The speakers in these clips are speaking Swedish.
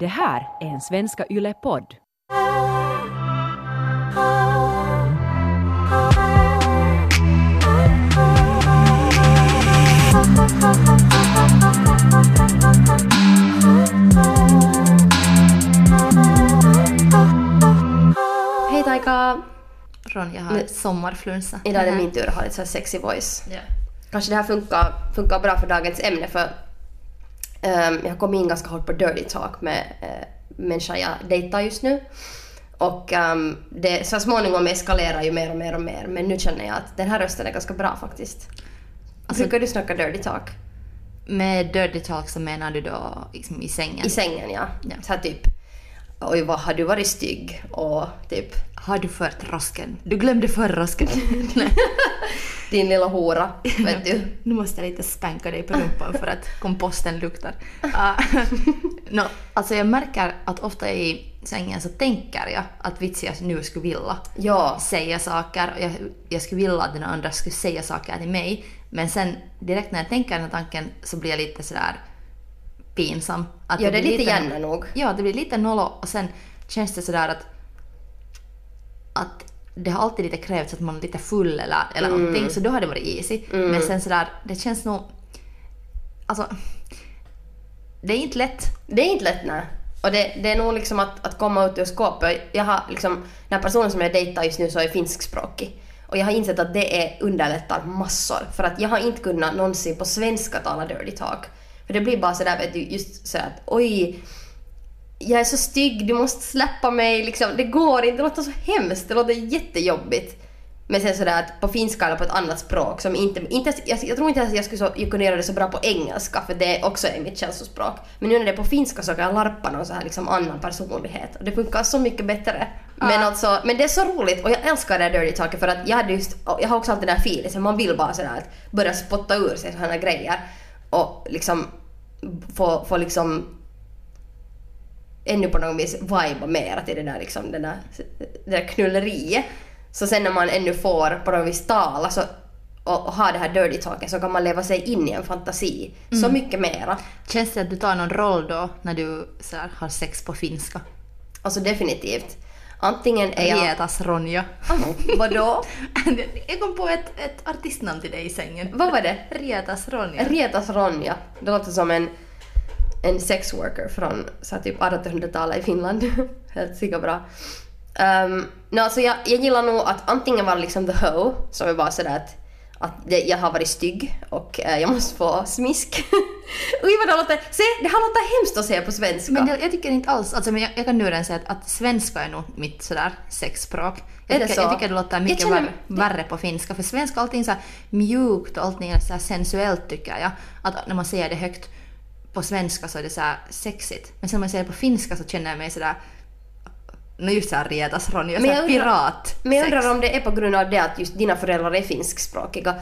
Det här är en Svenska Yle-podd. Hej Taika! Ronja har Nu- sommarflunsa. Idag är det min tur att ha lite så här sexy voice. Ja. Kanske det här funkar, funkar bra för dagens ämne för ehm, jag kommit in ganska hårt på dirty talk med uh, människa jag dejtar just nu. Och ehm, det så småningom eskalerar ju mer och mer och mer men nu känner jag att den här rösten är ganska bra faktiskt. Alltså- Brukar du snacka dirty talk? Med dirty talk så menar du då liksom i sängen? I sängen ja. Ja. Så här typ Oj vad har du varit stygg? Och typ Har du fört rosken? Du glömde förra rosken. Din lilla hora, vet du. Nu måste jag lite spänka dig på rumpan för att komposten luktar. Uh, no, alltså jag märker att ofta i sängen så tänker jag att vits jag nu skulle vilja Ja. säga saker jag, jag skulle vilja att den andra skulle säga saker till mig. Men sen direkt när jag tänker den tanken så blir jag lite sådär pinsam. Att Ja, det är blir lite gärna nog. Ja, det blir lite nollo och sen känns det sådär att, att det har alltid lite krävts att man är lite full eller, eller Mm. någonting så då har det varit easy. Men sen sådär, det känns nog... Alltså... Det är inte lätt. Det är inte lätt nej. Och det, det är nog liksom att, att komma ut ur skåpet. Jag har liksom, den här personen som jag dejtar just nu så är finskspråkig. Och jag har insett att det är underlättar massor. För att jag har inte kunnat någonsin på svenska tala dirty talk. För det blir bara sådär vet du, just sådär att oj, jag är så stygg, du måste släppa mig liksom. Det går inte, det låter så hemskt, det låter jättejobbigt. Men sen sådär att på finska eller på ett annat språk som inte, inte jag, jag tror inte ens jag skulle så, jag kunna göra det så bra på engelska för det också är mitt känslospråk. Men nu när det är på finska så kan jag larpa någon så här liksom annan personlighet och det funkar så mycket bättre. Men alltså, men det är så roligt och jag älskar det här dirty talket för att jag hade just, jag har också alltid den här feelingen, man vill bara sådär att börja spotta ur sig sådana grejer och liksom få, få liksom ännu på något vis viba mera till det där, liksom, den där, det där knulleriet. Så sen när man ännu får på något vis tala så, och, och ha det här dirty talken så kan man leva sig in i en fantasi så mycket mera. Känns det att du tar någon roll då när du så här, har sex på finska? Alltså definitivt. Antingen är jag... Rietas Ronja. Vadå? jag kom på ett, ett artistnamn till dig i sängen. Vad var det? Rietas Ronja. Rietas Ronja. Det låter som en, en sex worker från så typ 1800-talet i Finland. Helt säkert bra. Um, no, alltså jag, jag gillar nog att antingen vara liksom the hoe, som är bara sådär att, att det, jag har varit stygg och eh, jag måste få smisk. Oj vad det låter, se det här låter hemskt att säga på svenska. Men det, jag tycker inte alls, alltså men jag, jag kan nu redan säga att, att svenska är nog mitt sådär sexspråk. Jag, Är det tycker, så? jag tycker det låter mycket känner- värre, värre på finska. För svenska är allting så här mjukt och allting är så sensuellt tycker jag. Att när man säger det högt på svenska så är det så sexigt. Men sen när man säger det på finska så känner jag mig sådär No just såhär retas Ronja, Men såhär jag undrar- pirat. Men jag undrar om det är på grund av det att just dina föräldrar är finskspråkiga.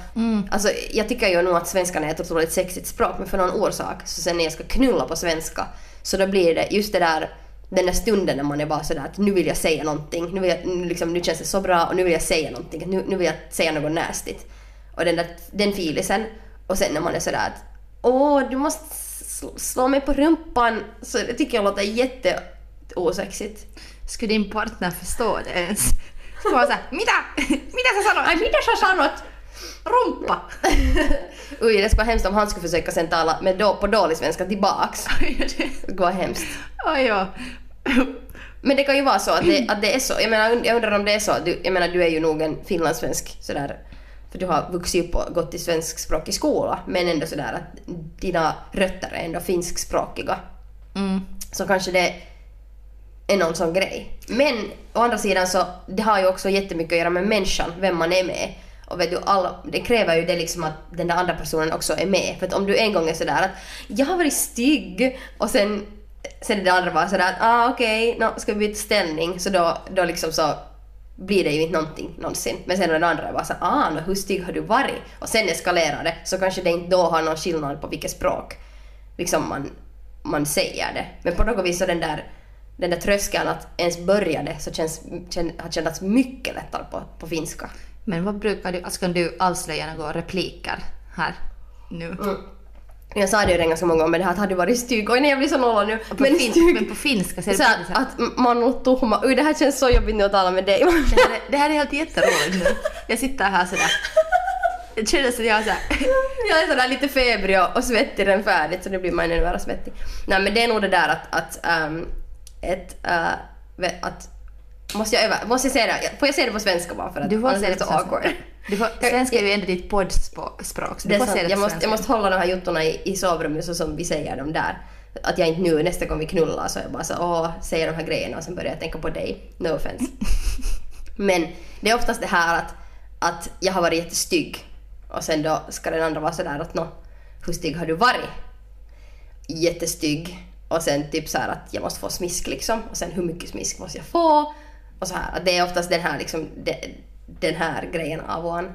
Alltså, jag tycker ju nog att svenskan är ett otroligt sexigt språk men för någon orsak så sen när jag ska knulla på svenska så då blir det just det där den där stunden när man är bara sådär att nu vill jag säga någonting, nu, vill jag, nu, liksom, nu känns det så bra och nu vill jag säga någonting, nu, nu vill jag säga något nastigt. Och den där den filisen och sen när man är sådär att åh du måste sl- slå mig på rumpan så det tycker jag låter jätte osexigt. Skulle din partner förstå det ens? Så var såhär, mitä? Mitä sä sanoit? Ai mitä sä sanot? Rumpa! Oj, det skulle vara hemskt om han skulle försöka sen tala med då, på dålig svenska tillbaks. Det skulle vara hemskt. Oj, ja. Men det kan ju vara så att det, att det är så. Jag menar, jag undrar om det är så. Du, jag menar, du är ju nog en finlandssvensk sådär. För du har vuxit upp och gått i svenskspråkig skola. Men ändå sådär att dina rötter är ändå finskspråkiga. Mm. Så kanske det är någon sån grej. Men å andra sidan så det har ju också jättemycket att göra med människan, vem man är med. Och vet du, alla, det kräver ju det liksom att den där andra personen också är med. För att om du en gång är sådär att jag har varit stygg och sen, sen är det andra bara sådär att ah okej, okay, ska vi byta ställning? Så då, då liksom så blir det ju inte någonting någonsin. Men sen när den andra är bara såhär ah no, hur stygg har du varit? Och sen eskalerar det så kanske det inte då har någon skillnad på vilket språk liksom man, man säger det. Men på något vis så den där, den där tröskeln att ens börja det så känns, känn, har känts mycket lättare på, på finska. Men vad brukar du, alltså kan du avslöja några repliker här nu? Mm. Jag sa det ju redan ganska många gånger men det här att hade varit stygg, oj nej jag blir så nollad nu. På fin, men på finska ser det så att, så här- att man är tuhma, oj det här känns så jobbigt nu att tala med dig. Det här, är, det här är helt jätteroligt nu. Jag sitter här sådär. Det kändes som jag såhär... Jag är sådär lite febrig och, och svettig redan färdigt så nu blir man ännu mer svettig. Nej men det är nog det där att, att, um, ett, uh, att Måste jag, öva, måste jag säga det? Får jag säga det på svenska bara för att Du får annars säga är det så awkward. Du får, svenska är ju ändå ditt poddspråk, så Det du är får säga sant. det Jag måste, jag måste hålla de här juttorna i, i sovrummet så som vi säger dem där. Att jag inte nu nästa gång vi knullar så jag bara så åh, säger de här grejerna och sen börjar jag tänka på dig. No offense. Men det är oftast det här att, att jag har varit jättestygg och sen då ska den andra vara sådär att nå, hur stygg har du varit? Jättestygg och sen typ så här att jag måste få smisk liksom och sen hur mycket smisk måste jag få? Och så här att det är oftast den här liksom de, den här grejen av och an.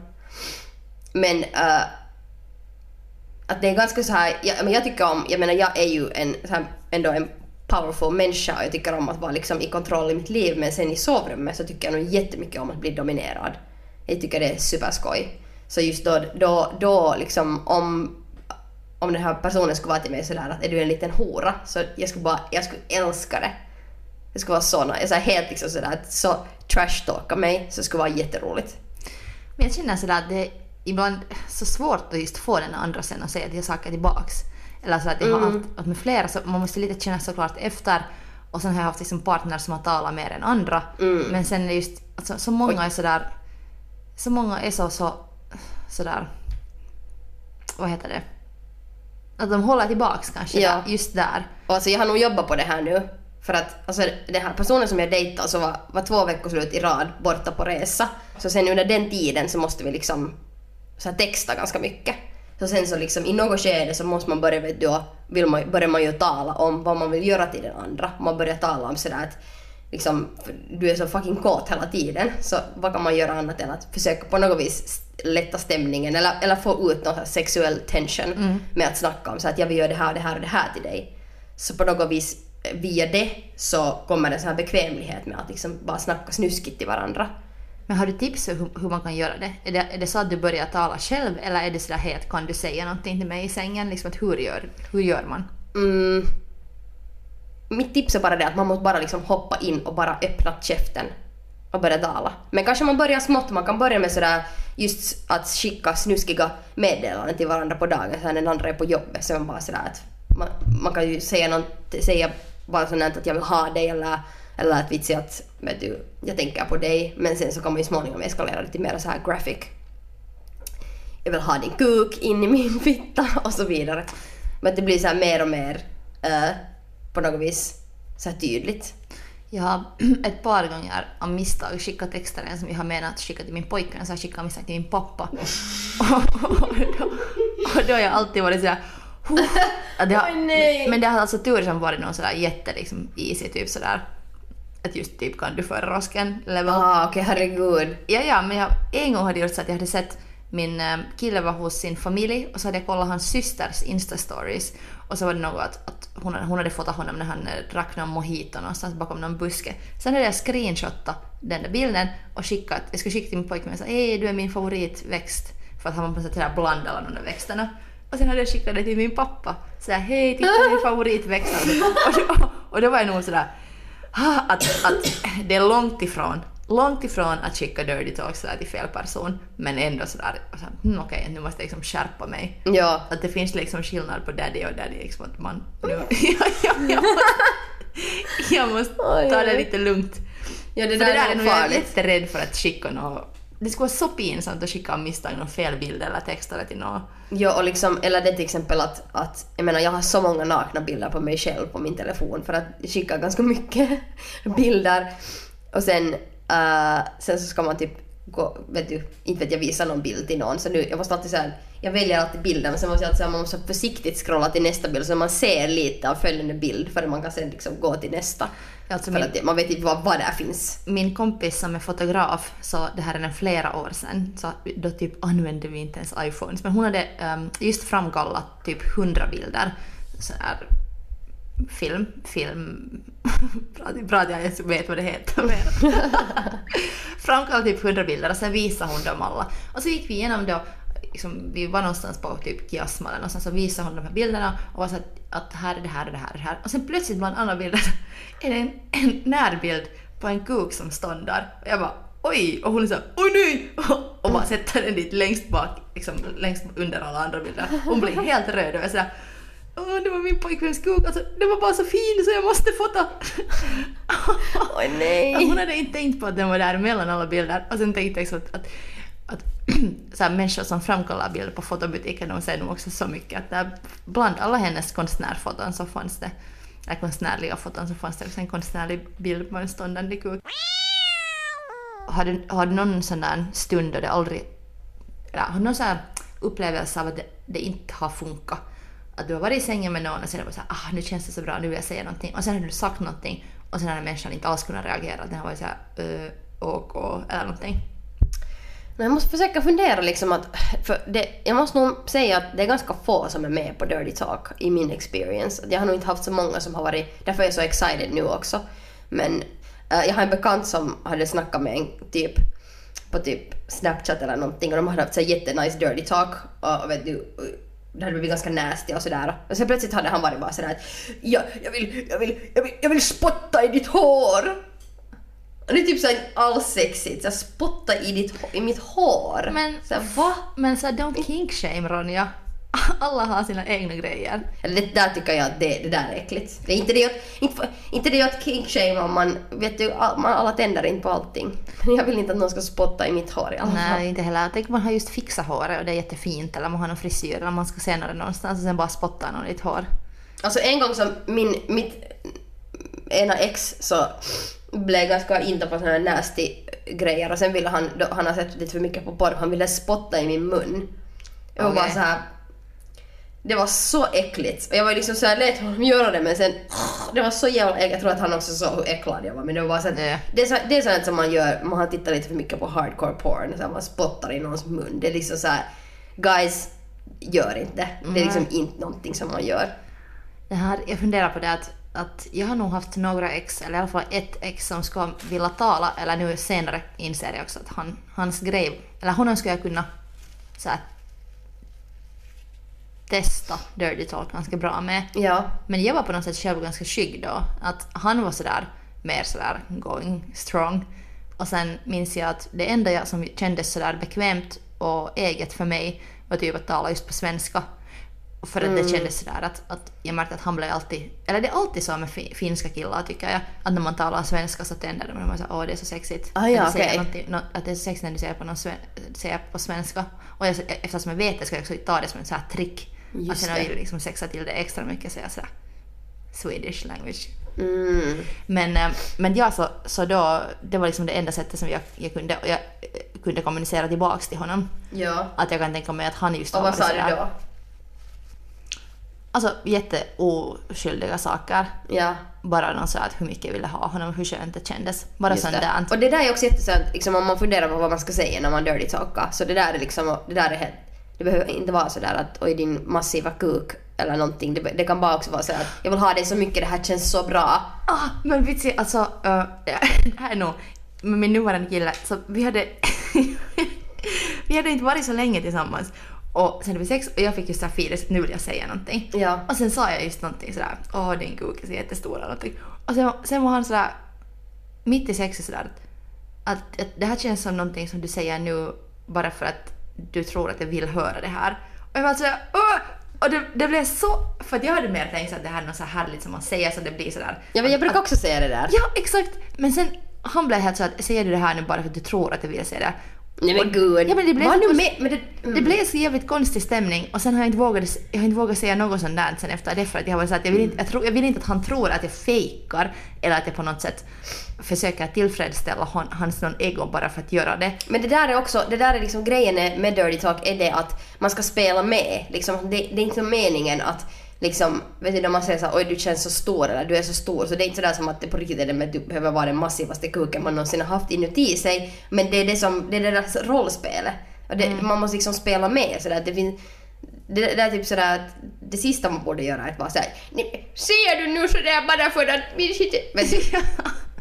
Men uh, att det är ganska så här, jag, men jag tycker om, jag menar jag är ju en, så här, ändå en powerful människa och jag tycker om att vara liksom i kontroll i mitt liv men sen i sovrummet så tycker jag nog jättemycket om att bli dominerad. Jag tycker det är superskoj. Så just då, då, då liksom om, om den här personen skulle vara till mig sådär att är du en liten hora så jag skulle bara, jag skulle älska det. Det skulle vara så, jag så helt liksom sådär att så trash-talka mig så skulle vara jätteroligt. Men jag känner sådär att det är ibland så svårt att just få den andra sen att säga att jag saker tillbaks. Eller så att jag har haft, att med flera så man måste lite känna såklart efter och sen har jag haft liksom partner som har talat mer än andra. Men sen är just, alltså, så många är sådär, så många är så, så sådär, vad heter det? Att de håller tillbaks kanske Ja. där, just där. Och alltså jag har nog jobbat på det här nu. För att alltså, den här personen som jag dejtade så var, var två veckoslut i rad borta på resa. Så sen under den tiden så måste vi liksom så här, texta ganska mycket. Så sen så liksom i något skede så måste man börja, vet du, vill man, börjar man ju tala om vad man vill göra till den andra. Man börjar tala om sådär att liksom, du är så fucking kåt hela tiden. Så vad kan man göra annat än att försöka på något vis lätta stämningen eller, eller få ut någon sexuell tension med att snacka om så att jag vill göra det här och det här och det här till dig. Så på något vis via det så kommer en sån här bekvämlighet med att liksom bara snacka snuskigt till varandra. Men har du tips hur, hur man kan göra det? Är, det? är det så att du börjar tala själv eller är det sådär helt kan du säga någonting till mig i sängen? Liksom att hur, gör, hur gör man? Mm. Mitt tips är bara det att man måste bara liksom hoppa in och bara öppna käften och börja tala. Men kanske man börjar smått, man kan börja med sådär just att skicka snuskiga meddelanden till varandra på dagen så när den andra är på jobbet så är man bara sådär att man, man kan ju säga, något, säga bara sånt att jag vill ha dig eller, eller att vitsi att vet du, jag tänker på dig men sen så kan man ju småningom eskalera det till mer så här graphic jag vill ha din kuk in i min fitta och så vidare. Men att det blir så här mer och mer uh, på något vis så här tydligt. Jag har ett par gånger av misstag skickat texter som jag har menat skicka till min pojkvän så jag skickar misstag till min pappa. och, då, och då har jag alltid varit sådär nej. Men det har alltså tur som varit någon sådär jätte liksom easy typ sådär att just typ kan du föra rosken level. Ah, okej herregud. Ja, ja, men jag, en gång hade jag gjort så att jag hade sett min eh, kille var hos sin familj och så hade jag kollat hans systers instastories och så var det något att, att hon, hon hade fotat honom när han eh, drack någon mojito någonstans bakom någon buske. Sen hade jag screenshotat den där bilden och skickat, jag skulle skicka till min pojkvän och sa hej du är min favoritväxt för att han var på något sätt bland alla de där växterna. Och sen hade jag skickat det till min pappa. Såhär hej titta min favoritväxt. och, då, och då var jag nog sådär ah, att, att det är långt ifrån, långt ifrån att skicka dirty talks sådär till fel person, men ändå sådär, så här, hmm, okej, nu måste jag liksom skärpa mig. Ja. Att det finns liksom skillnad på daddy och daddy, liksom att man nu, ja, ja, jag måste, jag måste ta det lite lugnt. Ja, det För där, det där är är nog jag farligt. jätterädd för att skicka något, det skulle vara så pinsamt att skicka av misstag någon fel bild eller text eller till någon. Ja, och liksom, eller det till exempel att, att, jag menar jag har så många nakna bilder på mig själv på min telefon för att jag skickar ganska mycket bilder. Och sen, eh, sen så ska man typ gå, vet du, inte vet jag visa någon bild till någon så nu, jag måste alltid säga, jag väljer alltid bilden men sen måste jag alltid säga, man måste försiktigt scrolla till nästa bild så man ser lite av följande bild för man kan sen liksom gå till nästa. Alltså min- att man vet inte vad, vad där finns. min kompis som är fotograf, så det här är en flera år sedan, så då typ använde vi inte ens iPhones, men hon hade ehm, just framkallat typ 100 bilder, så här film, film, bra, att jag ens vet vad det heter mer. framkallat typ 100 bilder och sen visade hon dem alla. Och så gick vi igenom då liksom, vi var någonstans på typ Kiasma eller någonstans och visade honom de här bilderna och var så att, att här är det här och det här och det här. Och sen plötsligt bland andra bilder är det en, en närbild på en kuk som stånd där. Och jag bara oj! Och hon såhär oj nej! Och, och bara sätter den dit längst bak, liksom längst under alla andra bilder. Hon blir helt röd och jag sådär Åh, det var min pojkväns kuk, alltså, den var bara så fin så jag måste fota! Oj nej! Hon hade inte tänkt på att den var där mellan alla bilder och sen tänkte jag också att, att, att så här, människor som framkallar bilder på fotobutiken de säger nog också så mycket att där, bland alla hennes konstnärfoton så fanns det, eller konstnärliga foton så fanns det också en konstnärlig bild på en ståndande kuk. Har du, har du någon sån där stund då det aldrig, eller har du någon sån här upplevelse av att det, det inte har funkat? Att du har varit i sängen med någon och sen är det bara såhär, ah nu känns det så bra, nu vill jag säga någonting. Och sen har du sagt någonting och sen har den människan inte alls kunnat reagera. Den har varit såhär, uh, eh, OK, eller någonting. Men jag måste försöka fundera liksom att, för det, jag måste nog säga att det är ganska få som är med på Dirty Talk i min experience. Jag har nog inte haft så många som har varit, därför är jag så excited nu också. Men uh, jag har en bekant som hade snackat med en typ på typ Snapchat eller någonting och de hade haft så jättenice dirty talk och vet du det hade blivit ganska nasty och sådär. Och sen plötsligt hade han varit bara sådär att jag, jag, vill, jag, vill, jag, vill, jag vill spotta i ditt hår. Och det är typ såhär alls sexigt, såhär spotta i, ditt, i mitt hår. Men, så va? Men så don't kink shame Ronja. Alla har sina egna grejer. Det där tycker jag att det, det där är äckligt. Det är inte det att, inte, inte det att kink shame om man, vet du, all, man, alla tänder inte på allting. Men jag vill inte att någon ska spotta i mitt hår i alla fall. Nej, inte heller. Tänk man har just fixat håret och det är jättefint eller man har någon frisyr eller man ska senare någonstans och sen bara spotta någon i ditt hår. Alltså en gång som min, mitt ena ex så blev ganska inte på såna här nasty grejer och sen ville han, då, han har sett lite för mycket på porr, han ville spotta i min mun. Jag var Okej. bara så här. Det var så äckligt. Och jag var liksom såhär, lät honom göra det men sen... Det var så jävla äckligt. Jag tror att han också såg hur äcklad jag var men det var bara så att, det, är så, det är sånt som man gör, man har tittat lite för mycket på hardcore porn, så här, man spottar i någons mun. Det är liksom så här, guys, gör inte. Det är liksom inte någonting som man gör. Det här, jag funderar på det att, att jag har nog haft några ex, eller i alla fall ett ex som ska vilja tala, eller nu senare inser jag också att han, hans grej, eller honom skulle jag kunna så här, testa dirty talk ganska bra med. Ja. Men jag var på något sätt själv ganska skygg då. Att han var sådär mer sådär going strong. Och sen minns jag att det enda jag som kändes sådär bekvämt och eget för mig var typ att tala just på svenska. För att det kändes sådär att, att jag märkte att han blev alltid, eller det är alltid så med fi, finska killar tycker jag, att när man talar svenska så tänder de. De är såhär åh det är så sexigt. Ah, ja, säger någonting- nå- att det är så sexigt när du säger på, någon sven, säger på svenska. Och jag, eftersom jag vet det ska jag också ta det som en sån här trick. Just att sen har jag liksom sexa till det extra mycket så jag såhär Swedish language. Mm. Men, eh, men ja, så, så då, det var liksom det enda sättet som jag, jag, kunde, jag eh, kunde kommunicera tillbaks till honom. Ja. Att jag kan tänka mig att han just Och vad sa du sådär- då? Alltså jätteoskyldiga saker. Ja. Bara någon sa att hur mycket jag ville ha honom, hur skönt det kändes. Bara sånt där. Och det där är också jätteskönt, liksom, om man funderar på vad man ska säga när man dirty talkar. Så det där är liksom, det där är helt, det behöver inte vara sådär att oj din massiva kuk eller någonting. Det, det kan bara också vara så att jag vill ha dig så mycket, det här känns så bra. Ah, men vitsi, alltså, uh, det här är nog med min nuvarande kille, så vi hade, vi hade inte varit så länge tillsammans. Och sen hade vi sex och jag fick just såhär feeling att nu vill jag säga någonting. Ja. Och sen sa jag just någonting sådär, åh din kuk är så jättestor eller någonting. Och sen, sen var han sådär, mitt i sexet sådär, att, att det här känns som någonting som du säger nu bara för att du tror att jag vill höra det här. Och jag var sådär, åh! Och det, det blev så, för att jag hade mer tänkt att det här är något så här härligt som man säger så det blir sådär. Ja men jag att- brukar också säga det där. Ja, exakt. Men sen, han blev helt så att säger du det här nu bara för att du tror att jag vill säga det? Nej men gud. Ja, men det blev Var så med, men det, mm. Det blev så jävligt konstig stämning och sen har jag inte vågat, jag har inte vågat säga något sånt där sen efter det för att jag var så att jag vill, inte, jag, tror, jag vill inte att han tror att jag fejkar eller att jag på något sätt försöker tillfredsställa hon, hans någon ego bara för att göra det. Men det där är också, det där är liksom grejen med Dirty Talk är det att man ska spela med. Liksom, det, det är inte meningen att liksom, vet du när man säger såhär oj du känns så stor eller du är så stor så det är inte sådär som att det på riktigt är det med att du behöver vara den massivaste kuken man någonsin har haft inuti sig. Men det är det som, det är det där rollspelet. Och det, Man måste liksom spela med sådär att det finns det, det är typ sådär att det sista man borde göra är att vara såhär "Nej, Ser du nu sådär bara för att sitter... Vet du,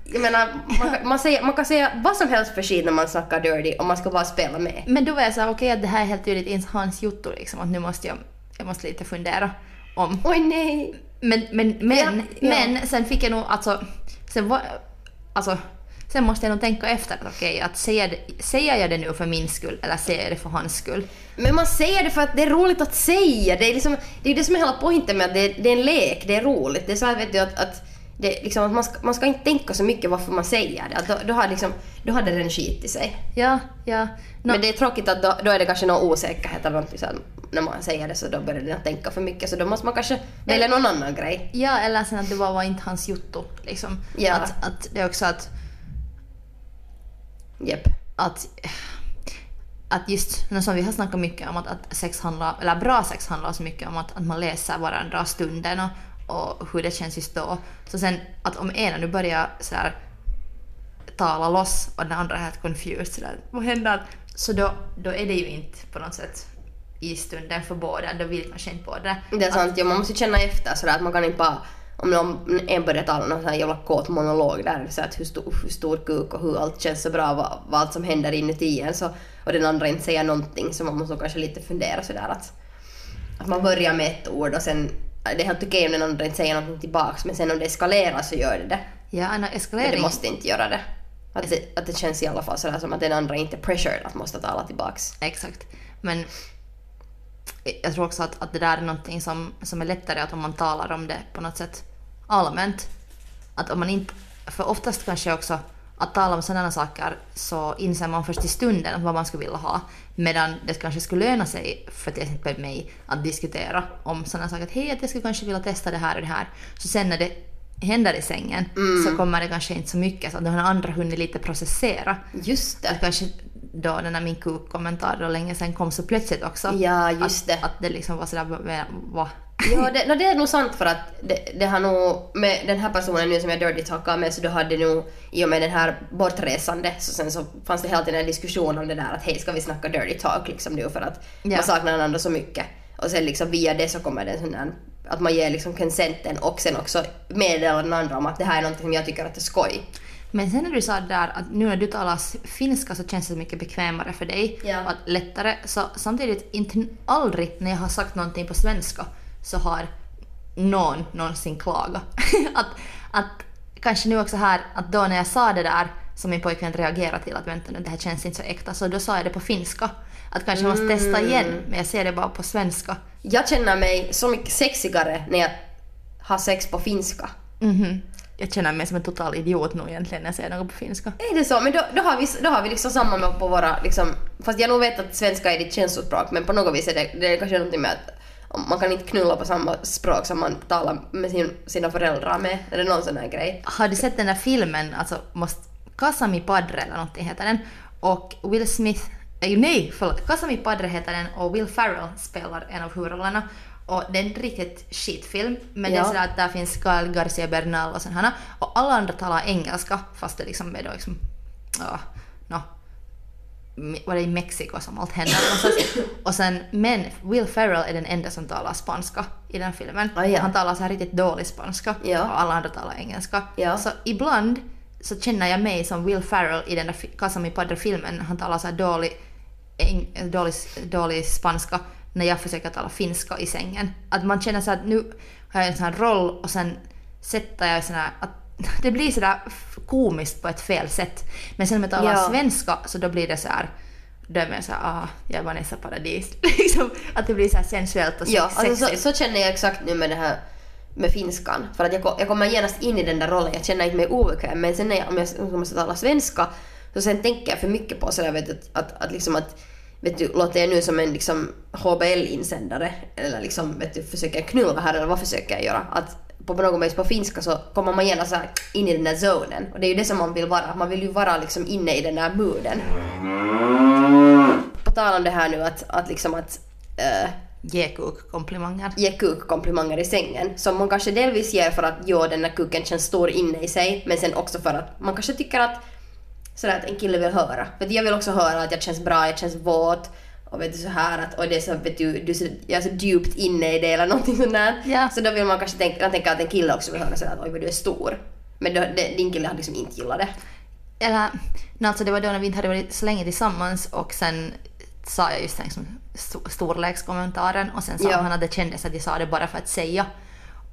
Jag menar, man, kan- man, säger, man kan säga vad som helst för skit när man snackar dirty och man ska bara spela med. Men då var jag såhär, okej att det här är helt tydligt inte hans jotto liksom, att nu måste jag, jag måste lite fundera om. Oj nej! Men, men, men, Ja, ja. men sen fick jag nog alltså, sen var, alltså, sen måste jag nog tänka efter att okej, att säger, det- säger jag det nu för min skull eller säger jag det för hans skull? Men man säger det för att det är roligt att säga. Det är, liksom, det, är det som är hela poängen med att det, det är en lek, det är roligt. Det är så här, vet du, att, att, det, liksom, att man, ska, man ska inte tänka så mycket varför man säger det. Att då, då, har liksom, då har det den skit i sig. Ja, ja. Nå, Men det är tråkigt att då, då är det kanske någon osäkerhet eller någonting sånt. När man säger det så då börjar den tänka för mycket så då måste man kanske välja någon annan grej. Ja, eller sen att det bara var inte hans jotto. Liksom. Ja. Att, att det är också att, Jepp. att, att just, som vi har snackat mycket om att, att sex handlar, eller bra sex handlar så mycket om att, att man läser varandra stunden och, och hur det känns just då. Så sen att om ena nu börjar sådär tala loss och den andra är helt confused sådär, vad händer? Så då, då är det ju inte på något sätt i stunden för båda, då vill kanske inte båda. Det är sant, ja, man måste känna efter sådär att man kan inte bara om någon, en börjar tala någon sån här jävla kåt monolog där, så att hur, stor, hur stor kuk och hur allt känns så bra, vad, vad allt som händer inuti en, så, och den andra inte säger någonting, så man måste kanske lite fundera sådär att, att man börjar med ett ord och sen, det är helt okej om den andra inte säger någonting tillbaks, men sen om det eskalerar så gör det det. Ja, en Men eskalering. det måste inte göra det. Att det, att det känns i alla fall sådär som att den andra inte är pressured att måste tala tillbaks. Exakt. Men jag tror också att, att det där är någonting som, som är lättare att om man talar om det på något sätt allmänt. Att om man inte, för oftast kanske också att tala om sådana saker så inser man först i stunden vad man skulle vilja ha. Medan det kanske skulle löna sig för till exempel mig att diskutera om sådana saker. Att hej, att jag skulle kanske vilja testa det här och det här. Så sen när det händer i sängen så kommer det kanske inte så mycket. Så att den andra hunnit lite processera. Just det. Att kanske då den där min kuk-kommentar då länge sen kom så plötsligt också. Ja, just det. Att, att det liksom var sådär, va- va? Ja, det, no, det är nog sant för att det, det har nog, med den här personen nu som jag dirty talkar med, så då hade nog i och med den här bortresande, så sen så fanns det hela tiden en diskussion om det där att hej, ska vi snacka dirty talk liksom nu för att Ja. man saknar den andra så mycket. Och sen liksom via det så kommer det en sån där, att man ger liksom consenten och sen också meddelar den andra om att det här är någonting som jag tycker att det är skoj. Men sen när du sa det där att nu när du talar finska så känns det mycket bekvämare för dig. Ja. Och lättare. Så samtidigt, inte aldrig när jag har sagt någonting på svenska så har någon någonsin klagat. att, att kanske nu också här att då när jag sa det där som min pojkvän reagerade till att vänta nu det här känns inte så äkta så då sa jag det på finska. Att kanske jag måste testa igen men jag ser det bara på svenska. Jag känner mig så mycket sexigare när jag har sex på finska. Mhm. Jag känner mig som en total idiot nu egentligen när jag säger något på finska. Är det så? Men då, då, har, vi, då har vi liksom samma på våra, liksom, fast jag nog vet att svenska är ditt känslospråk, men på något vis är det, det är kanske någonting med att man kan inte knulla på samma språk som man talar med sin, sina föräldrar med. Det någon sån här grej? Har du sett den där filmen, alltså måste, Kasami Padre eller någonting heter den, och Will Smith, eh, nej förlåt, Kasami Padre heter den och Will Ferrell spelar en av huvudrollerna. Och det är en riktigt skitfilm, men det Ja. är sådär att där finns Gael Garcia Bernal och sådana och alla andra talar engelska fast det liksom är då liksom, ja, no, Me- var det i Mexiko som allt någonstans. Och sen, men Will Ferrell är den enda som talar spanska i den filmen. Ah, ja. Han talar så här riktigt dålig spanska Ja. och alla andra talar engelska. Ja. Så ibland så känner jag mig som Will Ferrell i den där Casa Mi Padre-filmen. Han talar så här dålig, eng, dålig, dålig spanska när jag försöker tala finska i sängen. Att man känner så att nu har jag en sån här roll och sen sätter jag sån här, att det blir sådär komiskt på ett fel sätt. Men sen om jag talar Ja. svenska så då blir det så här då är man såhär, ah, jag är Vanessa Paradis. liksom, att det blir så här sensuellt och sex- Ja, alltså så, sexigt. så känner jag exakt nu med det här med finskan. För att jag, jag kommer genast in i den där rollen, jag känner inte mig obekväm. Men sen när jag, om jag måste tala svenska, så sen tänker jag för mycket på sådär vet du, att, att, att liksom att Vet du, låter jag nu som en liksom HBL-insändare? Eller liksom, vet du, försöker jag knulla här eller vad försöker jag göra? Att på något vis på finska så kommer man genast så in i den där zonen. Och det är ju det som man vill vara. Man vill ju vara liksom inne i den där mooden. På tal om det här nu att, att liksom att eh, Ge kuk-komplimanger. ge kukkomplimanger i sängen. Som man kanske delvis ger för att jo, den här kuken känns stor inne i sig, men sen också för att man kanske tycker att sådär att en kille vill höra. För jag vill också höra att jag känns bra, jag känns våt och vet du så här att och det är så, vet du, du jag är så djupt inne i det eller någonting sånt där. Ja. Så då vill man kanske tänka, jag tänker att en kille också vill höra sådär att oj vad du är stor. Men då, det, din kille hade liksom inte gillat det. Eller, nej, alltså det var då när vi inte hade varit så länge tillsammans och sen sa jag just den liksom, sto- storlekskommentaren och sen sa Ja. han att det kändes att jag sa det bara för att säga.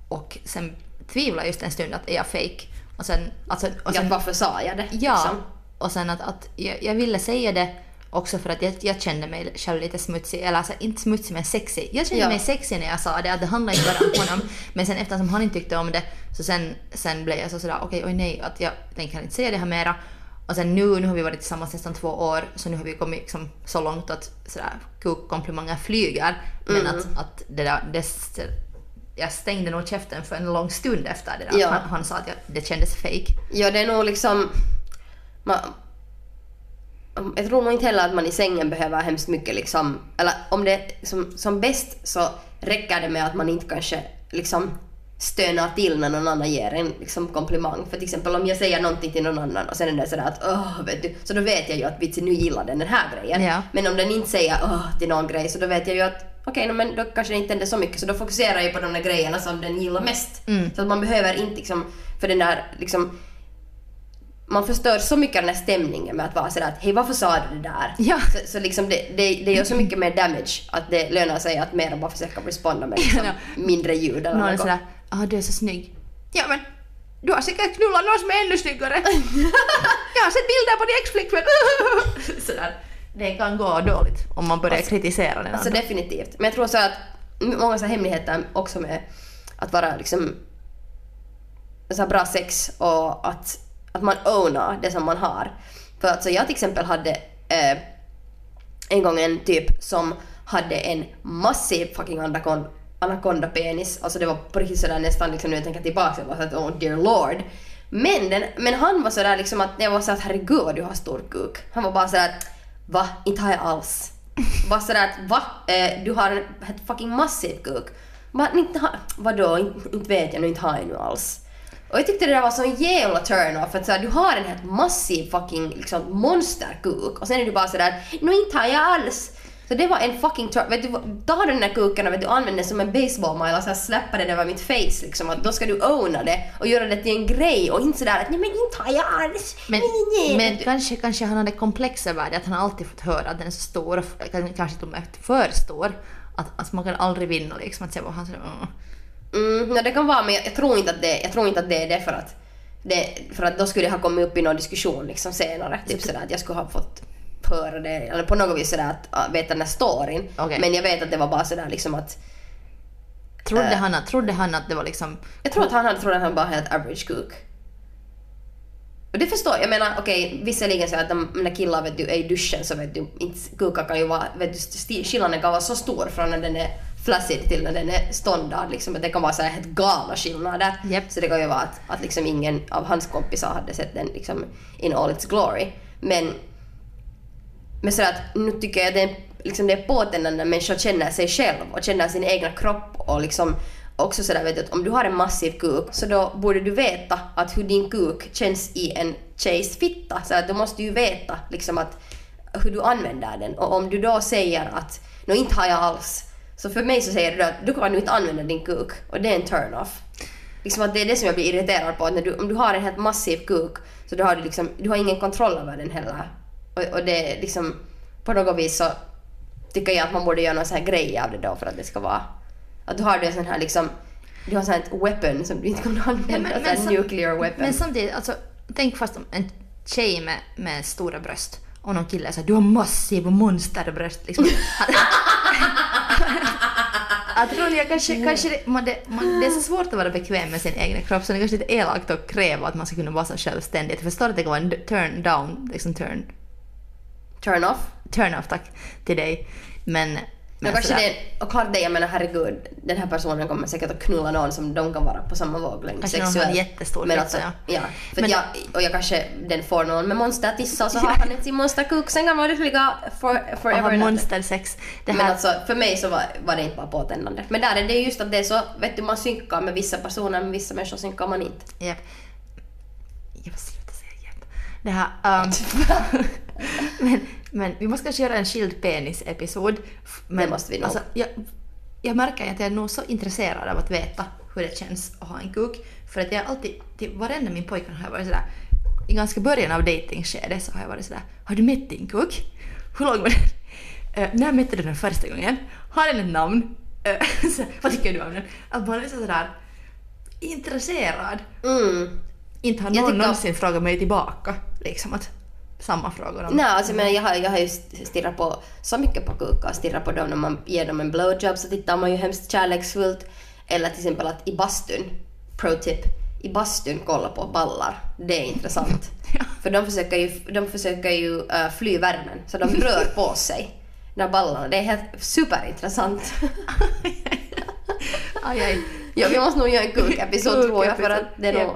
Och sen tvivlade jag just en stund att är jag fake? Och sen, alltså, och Ja, sen varför sa jag det? Ja, liksom? och sen att, att jag, jag ville säga det också för att jag, jag kände mig själv lite smutsig, eller alltså inte smutsig men sexig. Jag kände Ja. mig sexig när jag sa det, att det handlar inte bara om honom. Men sen eftersom han inte tyckte om det så sen, sen blev jag så sådär okej, oj nej, att jag tänker inte säga det här mera. Och sen nu, nu har vi varit tillsammans nästan två år så nu har vi kommit liksom så långt att sådär kukkomplimanger flyger. Men att, att det där, det, jag stängde nog käften för en lång stund efter det där. Ja. Han, han sa att jag, det kändes fake. Ja, det är nog liksom... Man, jag tror nog inte heller att man i sängen behöver hemskt mycket liksom... Eller om det som, som bäst så räcker det med att man inte kanske liksom stönar till när någon annan ger en liksom komplimang. För till exempel om jag säger någonting till någon annan och sen är det sådär att åh, vet du. Så då vet jag ju att vitsen nu gillar den den här grejen. Ja. Men om den inte säger åh till någon grej så då vet jag ju att okej, no, men då kanske det inte händer så mycket så då fokuserar jag på de där grejerna som den gillar mest. Så att man behöver inte liksom, för den där liksom man förstör så mycket av den här stämningen med att vara sådär att hej varför sa du det där? Ja. Så, så liksom det, det, det gör så mycket mer damage att det lönar sig att mer bara försöka responda med liksom mindre ljud eller Någon något. sådär, ah du är så snygg. Ja men, du har säkert knullat någon som är ännu snyggare. jag har sett bilder på din ex-flickvän. sådär. Det kan gå dåligt om man börjar kritisera den Alltså andra. definitivt. Men jag tror så att många så hemligheter också med att vara liksom så bra sex och att, att man ownar det som man har. För att så jag till exempel hade eh, en gång en typ som hade en massiv fucking anakon- anakonda-penis. Alltså det var på riktigt sådär nästan liksom när jag tänker tillbaka, jag var så att oh dear lord. Men, den, men han var sådär liksom att jag var såhär att herregud du har stor kuk. Han var bara sådär va? Inte har jag alls. Bara sådär att va? Eh, du har en fucking massiv kuk. Bara, inte ha, vadå? Inte, inte vet jag nu, inte har jag nu alls. Och jag tyckte det där var sån jävla turn-off för att såhär, du har en helt massiv fucking liksom monsterkuk och sen är du bara sådär nu inte har jag alls. Så det var en fucking turn vet du, ta den där kuken och vet du, använd den som en baseballmile och så släppa den över mitt face liksom. Att då ska du owna det och göra det till en grej och inte sådär att nej men inte har jag alls. Men, nej, nej, men kanske, kanske han hade komplex över det, att han alltid fått höra att den är så stor, kanske till och med för stor. Att, att man kan aldrig vinna liksom, att se vad han säger. Mm. Mm, ja, det kan vara men jag, jag, tror inte att det, jag tror inte att det är det för att det, för att då skulle det ha kommit upp i någon diskussion liksom senare. Typ sådär att jag skulle ha fått höra det eller på något vis sådär att veta den här storyn. Okej. Men jag vet att det var bara sådär liksom att Trodde, Äh. han, att- trodde han att det var liksom... jag tror att han hade trott att han bara helt average cook. Och det förstår jag. Menar okej, visserligen så att när killar vet du, är i duschen så vet du, inte kukar kan ju vara, vet du, skillnaden kan vara så stor från när den är flaccid till när den är ståndard liksom. Att det kan vara så här helt galna skillnader. Japp. Så det kan ju vara att, att liksom ingen av hans kompisar hade sett den liksom in all its glory. Men, men så att nu tycker jag det är, liksom det är påtändande när människor känner sig själv och känner sin egna kropp och liksom också sådär vet du att om du har en massiv kuk så då borde du veta att hur din kuk känns i en tjejs fitta. Så att du måste ju veta liksom att hur du använder den och om du då säger att nå inte har jag alls så för mig så säger du att du kan ju inte använda din kuk och det är en turn-off. Liksom att det är det som jag blir irriterad på. Att när du, om du har en helt massiv kuk så då har du liksom, du har ingen kontroll över den heller. Och, och det är liksom, på något vis så tycker jag att man borde göra någon sån här grej av det då för att det ska vara, att du har det sån här liksom, du har sån här ett weapon som du inte kommer att använda, Ja, men- sån men sam- nuclear weapon. Men samtidigt, alltså, tänk fast om en tjej med, med stora bröst och någon kille säger du har massiva monsterbröst. Liksom. Jag tror jag kanske, kanske det, man, det, man, det är så svårt att vara bekväm med sin egen kropp så det är kanske lite elakt att kräva att man ska kunna vara så självständig. Jag förstår att det kan vara en turn down, liksom turn, Turn off. turn off tack till dig. Men, Men men kanske det, och klart det, jag menar herregud, den här personen kommer säkert att knulla någon som de kan vara på samma våglängd Kanske någon jättestor Men alltså, ja. ja. För Men- jag, och jag kanske, den får någon med monstertissa så har han sin monsterkuk, sen kan man lyckliga for, och forever ever. monstersex. Det Men här, alltså för mig så var, var det inte bara påtändande. Men där är det just att det är så, vet du, man synkar med vissa personer, med vissa människor synkar man inte. Japp. Jag får sluta säga japp. Det här... Um, men, men vi måste kanske göra en skild penis-episod. Men, måste vi nog. Alltså, jag, jag märker att jag är nog så intresserad av att veta hur det känns att ha en kuk. För att jag alltid, till varenda min pojkvän har jag varit sådär, i ganska början av dejtingskedet så har jag varit sådär, har du mätt din kuk? Hur lång var den? Uh, när mätte du den första gången? Har den ett namn? Uh, så, vad tycker du om den? Att man är sådär intresserad. Mm. Inte har Jag någon tycker- någonsin frågat mig tillbaka liksom att samma frågor om... Nej, alltså, men jag, har, jag har ju stirrat på så mycket på kukar, stirrat på dem när man ger dem en blowjob så tittar man ju hemskt kärleksfullt. Eller till exempel att i bastun, pro tip, i bastun kolla på ballar. Det är intressant. Ja. För de försöker ju, de försöker ju äh, fly värmen, så de rör på sig. Här ballarna. Det är helt superintressant. Aj, aj. ja, vi måste nog göra en kukepisod tror jag för att det är nog...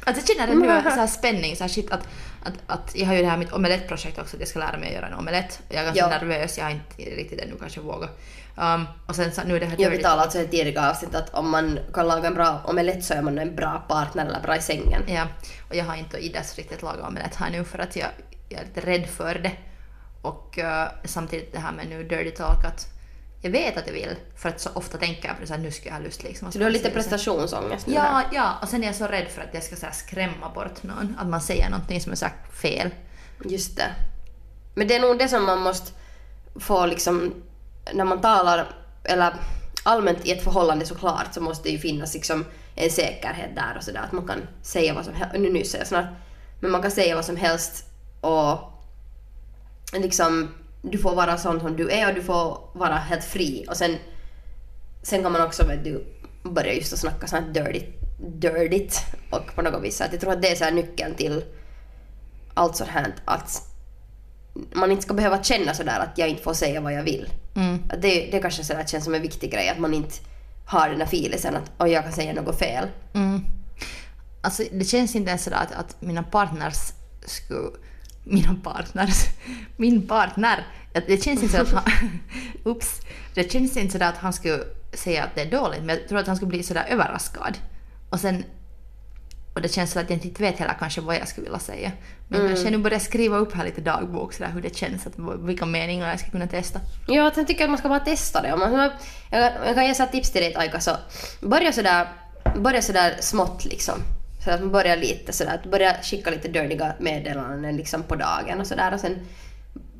Ja. Alltså jag känner att det var så här spänning, så här shit att, att, att jag har ju det här mitt omelettprojekt också, att jag ska lära mig att göra en omelett. Jag är ganska Ja. nervös, jag har inte riktigt ännu kanske vågat. Um, och sen så, nu är det här Jag dirty- betalade alltså i tidigare avsnitt att om man kan laga en bra omelett så är man en bra partner eller bra i sängen. Ja, och jag har inte idas riktigt lagat omelett här nu för att jag, jag är lite rädd för det. Och eh, samtidigt det här med nu dirty talk att jag vet att jag vill för att så ofta tänker jag på det så här, nu ska jag ha lust liksom. Så du har lite Så- prestationsångest nu Ja, ja, och sen är jag så rädd för att jag ska så här, skrämma bort någon. Att man säger någonting som är så här, fel. Just det. Men det är nog det som man måste få liksom, när man talar, eller allmänt i ett förhållande såklart så måste det ju finnas liksom en säkerhet där och sådär att man kan säga vad som helst, nu nyss säger jag snart, men man kan säga vad som helst och liksom du får vara sån som du är och du får vara helt fri och sen sen kan man också vet du, börja just att snacka sånt här dirty, dirtigt och på något vis så att jag tror att det är så här nyckeln till allt sånt här att man inte ska behöva känna sådär att jag inte får säga vad jag vill. Mm. Att det, det kanske sådär känns som en viktig grej att man inte har den där filisen att och jag kan säga något fel. Mm. Alltså det känns inte ens sådär att, att mina partners skulle... Mina partners? Min partner! Det känns inte så att han... Ups! Det känns inte sådär att han skulle säga att det är dåligt, men jag tror att han skulle bli sådär överraskad. Och sen... Och det känns så att jag inte vet heller kanske vad jag skulle vilja säga. Men kanske nu börjar jag skriva upp här lite dagbok sådär hur det känns, att, vilka meningar jag ska kunna testa. Ja, att jag tycker att man ska bara testa det. Om man, jag, jag kan ge så tips till dig Aika, så börja sådär, börja sådär smått liksom. Så att man börjar lite sådär, att börja skicka lite dirtiga meddelanden liksom på dagen och sådär och sen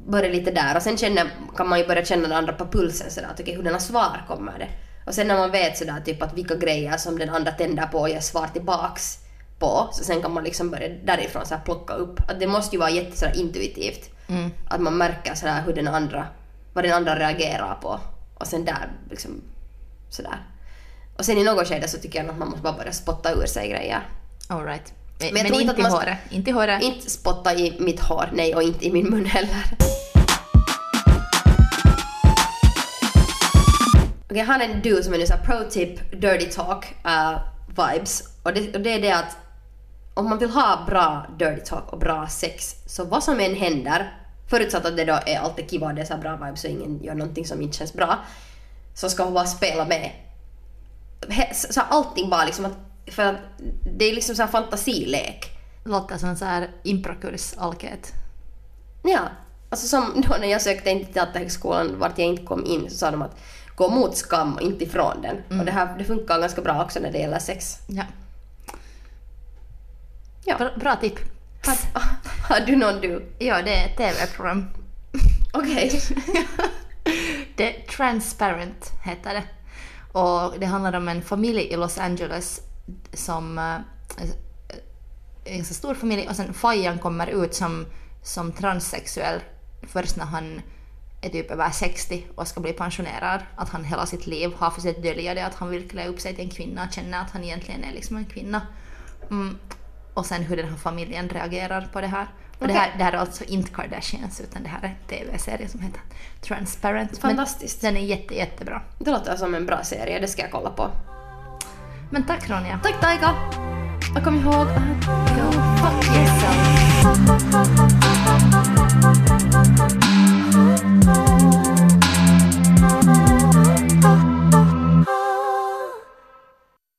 börja lite där och sen känner, kan man ju börja känna den andra på pulsen sådär, att okej hurdana svar kommer det? Och sen när man vet sådär typ att vilka grejer som den andra tänder på och ger svar tillbaks på, så sen kan man liksom börja därifrån så här plocka upp. Att det måste ju vara jätte sådär intuitivt. Mm. Att man märker sådär hur den andra, vad den andra reagerar på. Och sen där liksom sådär. Och sen i något skede så tycker jag att man måste bara börja spotta ur sig grejer. All right. Men, men inte inte i håret. Inte i håret. Inte spotta i mitt hår, nej, och inte i min mun heller. Okej, jag har en du som är nu såhär pro tip, dirty talk uh, vibes. Och det, och det är det att om man vill ha bra dirty talk och bra sex, så vad som än händer, förutsatt att det då är alltid kiva och det är så bra vibes och ingen gör någonting som inte känns bra, så ska man bara spela med. He- så allting bara liksom att, för att det är liksom så här fantasilek. Låter som så här imprakurs alket. Ja, alltså som då när jag sökte in till Teaterhögskolan vart jag inte kom in så sa de att gå mot skam och inte ifrån den. Och det här det funkar ganska bra också när det gäller sex. Ja. Ja. Bra, bra tipp. Har, har du någon du? Ja, det är ett TV-program. Okej. Det Transparent heter det. Och det handlar om en familj i Los Angeles som eh, är en ganska stor familj och sen Fajan kommer ut som, som transsexuell först när han är typ över 60 och ska bli pensionerad. Att han hela sitt liv har försökt dölja det, att han vill klä upp sig till en kvinna och känner att han egentligen är liksom en kvinna. Mm. Och sen hur den här familjen reagerar på det här. Och det, här det här är alltså inte Kardashians utan det här är en TV-serie som heter Transparent. Men Fantastiskt. den är jätte, jättebra. Det låter som en bra serie, det ska jag kolla på. Men tack Ronja. Tack Daiga. Och kom ihåg att Go fuck yourself.